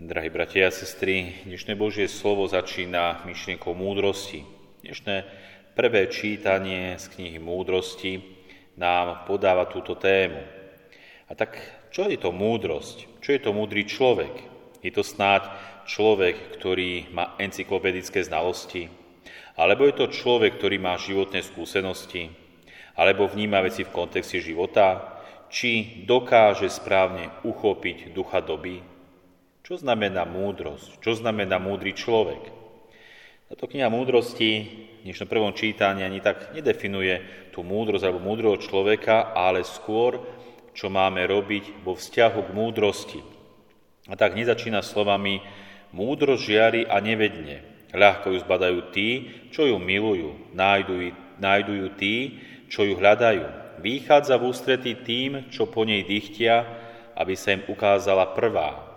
Drahí bratia a sestry, dnešné Božie slovo začína myšlienkou múdrosti. Dnešné prvé čítanie z knihy Múdrosti nám podáva túto tému. A tak čo je to múdrosť? Čo je to múdry človek? Je to snáď človek, ktorý má encyklopedické znalosti? Alebo je to človek, ktorý má životné skúsenosti? Alebo vníma veci v kontexte života? Či dokáže správne uchopiť ducha doby? Čo znamená múdrosť? Čo znamená múdry človek? Táto kniha múdrosti v dnešnom prvom čítaní ani tak nedefinuje tú múdrosť alebo múdroho človeka, ale skôr, čo máme robiť vo vzťahu k múdrosti. A tak nezačína slovami múdrosť žiari a nevedne. Ľahko ju zbadajú tí, čo ju milujú, nájdu, nájdu ju tí, čo ju hľadajú. Vychádza v ústretí tým, čo po nej dychtia, aby sa im ukázala prvá.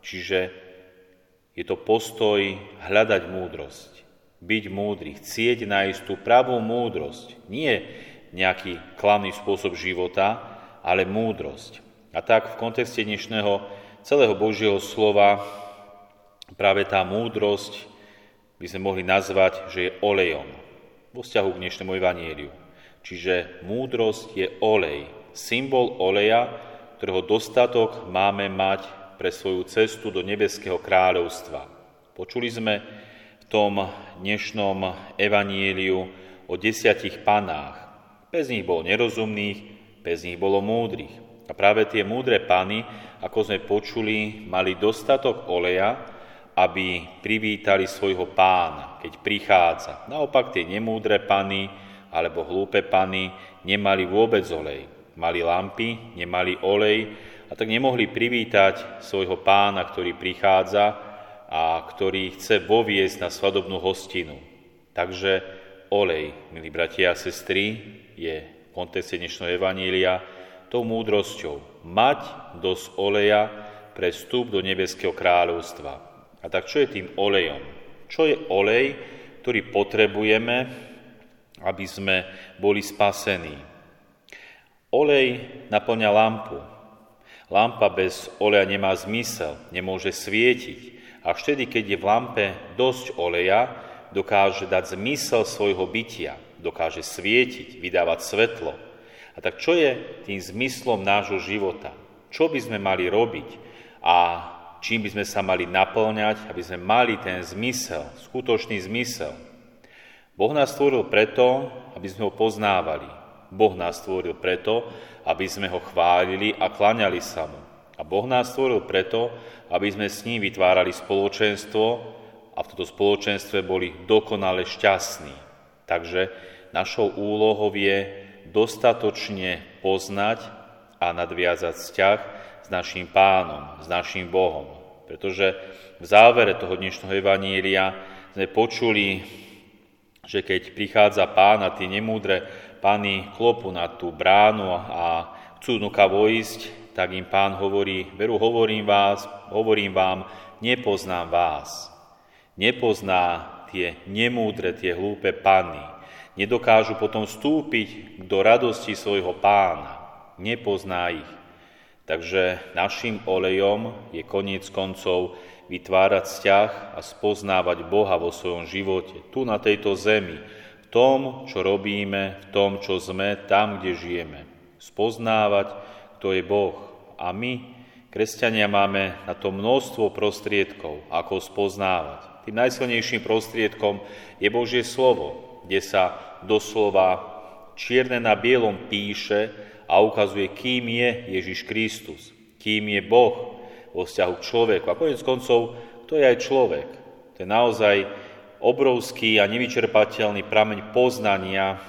Čiže je to postoj hľadať múdrosť, byť múdry, chcieť nájsť tú pravú múdrosť. Nie nejaký klamný spôsob života, ale múdrosť. A tak v kontexte dnešného celého Božieho slova práve tá múdrosť by sme mohli nazvať, že je olejom vo vzťahu k dnešnému evanieliu. Čiže múdrosť je olej, symbol oleja, ktorého dostatok máme mať pre svoju cestu do nebeského kráľovstva. Počuli sme v tom dnešnom evanieliu o desiatich panách. Bez nich bolo nerozumných, bez nich bolo múdrych. A práve tie múdre pany, ako sme počuli, mali dostatok oleja, aby privítali svojho pána, keď prichádza. Naopak tie nemúdre pany alebo hlúpe pany nemali vôbec olej. Mali lampy, nemali olej, a tak nemohli privítať svojho pána, ktorý prichádza a ktorý chce voviesť na svadobnú hostinu. Takže olej, milí bratia a sestry, je v kontexte dnešného Evanília tou múdrosťou. Mať dosť oleja pre vstup do nebeského kráľovstva. A tak čo je tým olejom? Čo je olej, ktorý potrebujeme, aby sme boli spasení? Olej naplňa lampu, Lampa bez oleja nemá zmysel, nemôže svietiť. A vtedy, keď je v lampe dosť oleja, dokáže dať zmysel svojho bytia, dokáže svietiť, vydávať svetlo. A tak čo je tým zmyslom nášho života? Čo by sme mali robiť a čím by sme sa mali naplňať, aby sme mali ten zmysel, skutočný zmysel? Boh nás stvoril preto, aby sme ho poznávali. Boh nás stvoril preto, aby sme ho chválili a klaňali sa mu. A Boh nás stvoril preto, aby sme s ním vytvárali spoločenstvo a v tomto spoločenstve boli dokonale šťastní. Takže našou úlohou je dostatočne poznať a nadviazať vzťah s našim pánom, s našim Bohom. Pretože v závere toho dnešného evanília sme počuli, že keď prichádza pán a tie nemúdre páni klopu na tú bránu a chcú nuka vojsť, tak im pán hovorí, veru hovorím, vás, hovorím vám, nepoznám vás. Nepozná tie nemúdre, tie hlúpe panny. Nedokážu potom vstúpiť do radosti svojho pána. Nepozná ich. Takže našim olejom je koniec koncov vytvárať vzťah a spoznávať Boha vo svojom živote, tu na tejto zemi, tom, čo robíme, v tom, čo sme, tam, kde žijeme. Spoznávať, kto je Boh. A my, kresťania, máme na to množstvo prostriedkov, ako spoznávať. Tým najsilnejším prostriedkom je Božie slovo, kde sa doslova čierne na bielom píše a ukazuje, kým je Ježiš Kristus, kým je Boh vo vzťahu k človeku. A konec koncov, to je aj človek. To je naozaj obrovský a nevyčerpateľný prameň poznania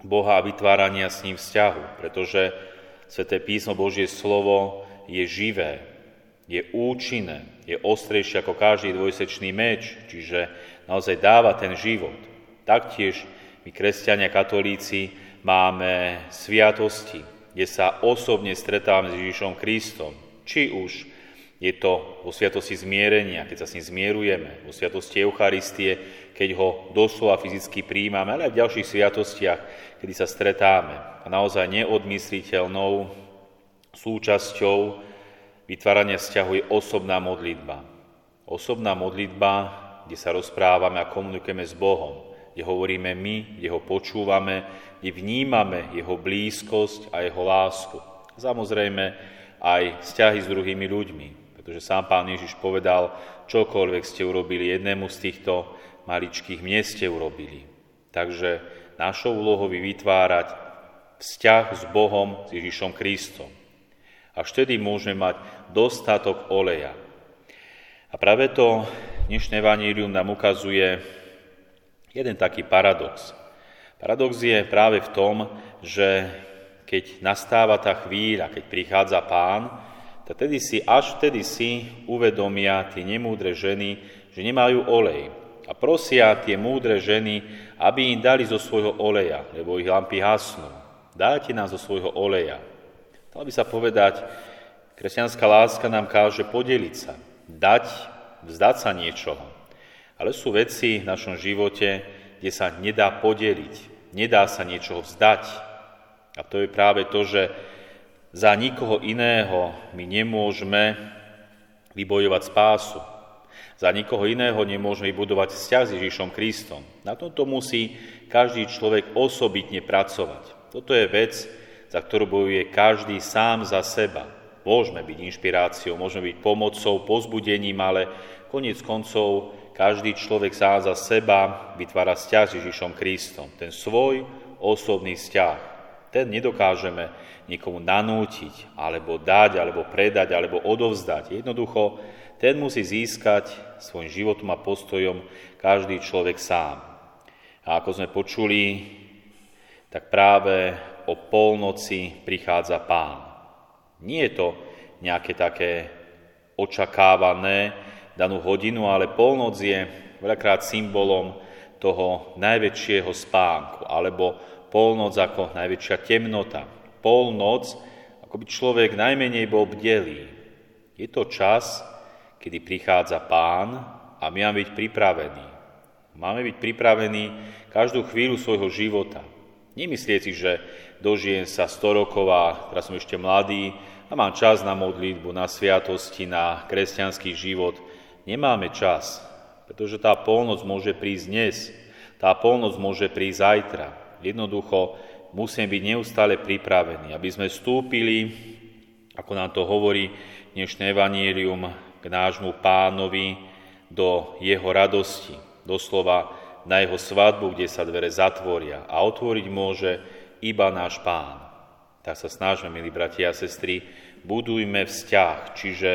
Boha a vytvárania s ním vzťahu, pretože Sveté písmo Božie slovo je živé, je účinné, je ostrejšie ako každý dvojsečný meč, čiže naozaj dáva ten život. Taktiež my, kresťania katolíci, máme sviatosti, kde sa osobne stretávame s Ježišom Kristom, či už je to vo sviatosti zmierenia, keď sa s ním zmierujeme, vo sviatosti Eucharistie, keď ho doslova fyzicky príjmame, ale aj v ďalších sviatostiach, kedy sa stretáme. A naozaj neodmysliteľnou súčasťou vytvárania vzťahu je osobná modlitba. Osobná modlitba, kde sa rozprávame a komunikujeme s Bohom, kde hovoríme my, kde ho počúvame, kde vnímame jeho blízkosť a jeho lásku. Samozrejme aj vzťahy s druhými ľuďmi, pretože sám pán Ježiš povedal, čokoľvek ste urobili jednému z týchto maličkých miest ste urobili. Takže našou úlohou je vytvárať vzťah s Bohom, s Ježišom Kristom. A vtedy môžeme mať dostatok oleja. A práve to dnešné vanílium nám ukazuje jeden taký paradox. Paradox je práve v tom, že keď nastáva tá chvíľa, keď prichádza pán, tak tedy si, až vtedy si uvedomia tie nemúdre ženy, že nemajú olej. A prosia tie múdre ženy, aby im dali zo svojho oleja, lebo ich lampy hasnú. Dajte nám zo svojho oleja. Dalo by sa povedať, kresťanská láska nám káže podeliť sa, dať, vzdať sa niečoho. Ale sú veci v našom živote, kde sa nedá podeliť, nedá sa niečoho vzdať, a to je práve to, že za nikoho iného my nemôžeme vybojovať spásu. Za nikoho iného nemôžeme vybudovať vzťah s Ježišom Kristom. Na tomto musí každý človek osobitne pracovať. Toto je vec, za ktorú bojuje každý sám za seba. Môžeme byť inšpiráciou, môžeme byť pomocou, pozbudením, ale koniec koncov každý človek sám za seba vytvára vzťah s Ježišom Kristom. Ten svoj osobný vzťah ten nedokážeme nikomu nanútiť, alebo dať, alebo predať, alebo odovzdať. Jednoducho, ten musí získať svojim životom a postojom každý človek sám. A ako sme počuli, tak práve o polnoci prichádza pán. Nie je to nejaké také očakávané danú hodinu, ale polnoc je veľakrát symbolom toho najväčšieho spánku, alebo polnoc ako najväčšia temnota. Polnoc, ako by človek najmenej bol bdelý. Je to čas, kedy prichádza pán a my máme byť pripravení. Máme byť pripravení každú chvíľu svojho života. Nemyslieť si, že dožijem sa 100 rokov a teraz som ešte mladý a mám čas na modlitbu, na sviatosti, na kresťanský život. Nemáme čas, pretože tá polnoc môže prísť dnes, tá polnoc môže prísť zajtra. Jednoducho musíme byť neustále pripravení, aby sme vstúpili, ako nám to hovorí dnešné evanílium, k nášmu pánovi do jeho radosti, doslova na jeho svadbu, kde sa dvere zatvoria a otvoriť môže iba náš pán. Tak sa snažme, milí bratia a sestry, budujme vzťah, čiže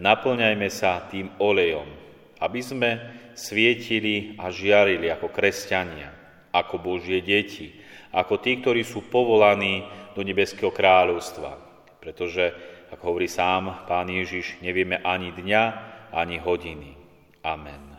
naplňajme sa tým olejom, aby sme svietili a žiarili ako kresťania, ako Božie deti, ako tí, ktorí sú povolaní do nebeského kráľovstva. Pretože, ako hovorí sám Pán Ježiš, nevieme ani dňa, ani hodiny. Amen.